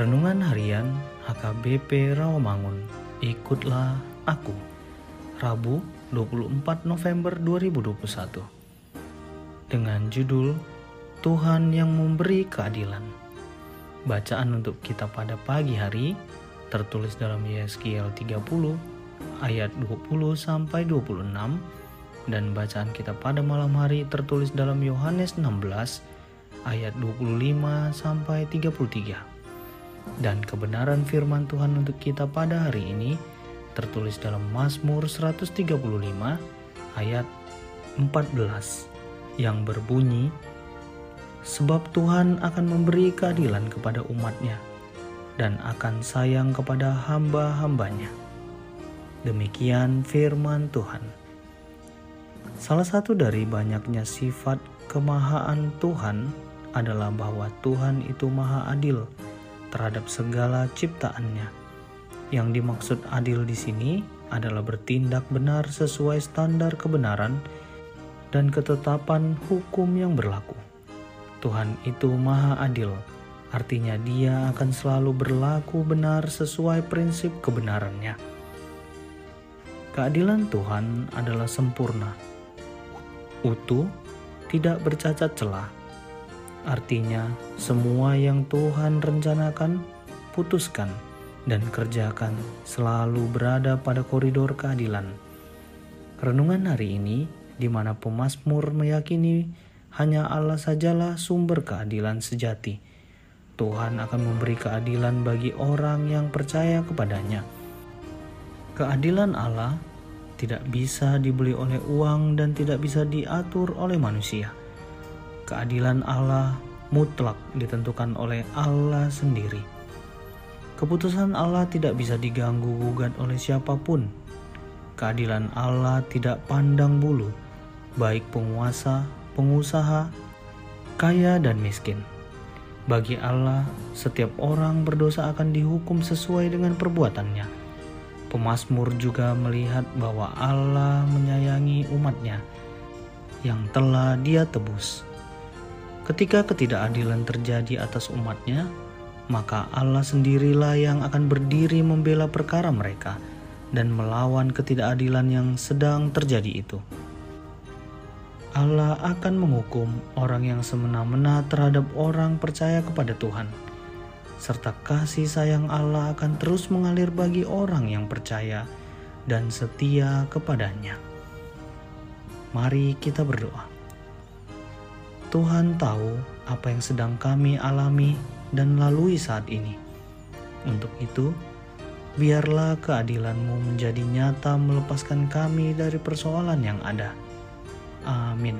Harian HKBP Rawamangun. Ikutlah aku. Rabu 24 November 2021. Dengan judul Tuhan yang memberi keadilan. Bacaan untuk kita pada pagi hari tertulis dalam Yeskiel 30 ayat 20 sampai 26 dan bacaan kita pada malam hari tertulis dalam Yohanes 16 ayat 25 sampai 33. Dan kebenaran firman Tuhan untuk kita pada hari ini tertulis dalam Mazmur 135 ayat 14 yang berbunyi Sebab Tuhan akan memberi keadilan kepada umatnya dan akan sayang kepada hamba-hambanya. Demikian firman Tuhan. Salah satu dari banyaknya sifat kemahaan Tuhan adalah bahwa Tuhan itu maha adil terhadap segala ciptaannya. Yang dimaksud adil di sini adalah bertindak benar sesuai standar kebenaran dan ketetapan hukum yang berlaku. Tuhan itu maha adil, artinya dia akan selalu berlaku benar sesuai prinsip kebenarannya. Keadilan Tuhan adalah sempurna, utuh, tidak bercacat celah, Artinya, semua yang Tuhan rencanakan, putuskan, dan kerjakan selalu berada pada koridor keadilan. Renungan hari ini, di mana pemazmur meyakini hanya Allah sajalah sumber keadilan sejati. Tuhan akan memberi keadilan bagi orang yang percaya kepadanya. Keadilan Allah tidak bisa dibeli oleh uang dan tidak bisa diatur oleh manusia keadilan Allah mutlak ditentukan oleh Allah sendiri. Keputusan Allah tidak bisa diganggu gugat oleh siapa pun. Keadilan Allah tidak pandang bulu, baik penguasa, pengusaha, kaya dan miskin. Bagi Allah, setiap orang berdosa akan dihukum sesuai dengan perbuatannya. Pemasmur juga melihat bahwa Allah menyayangi umatnya yang telah dia tebus. Ketika ketidakadilan terjadi atas umatnya, maka Allah sendirilah yang akan berdiri membela perkara mereka dan melawan ketidakadilan yang sedang terjadi itu. Allah akan menghukum orang yang semena-mena terhadap orang percaya kepada Tuhan, serta kasih sayang Allah akan terus mengalir bagi orang yang percaya dan setia kepadanya. Mari kita berdoa. Tuhan tahu apa yang sedang kami alami dan lalui saat ini. Untuk itu, biarlah keadilan-Mu menjadi nyata melepaskan kami dari persoalan yang ada. Amin.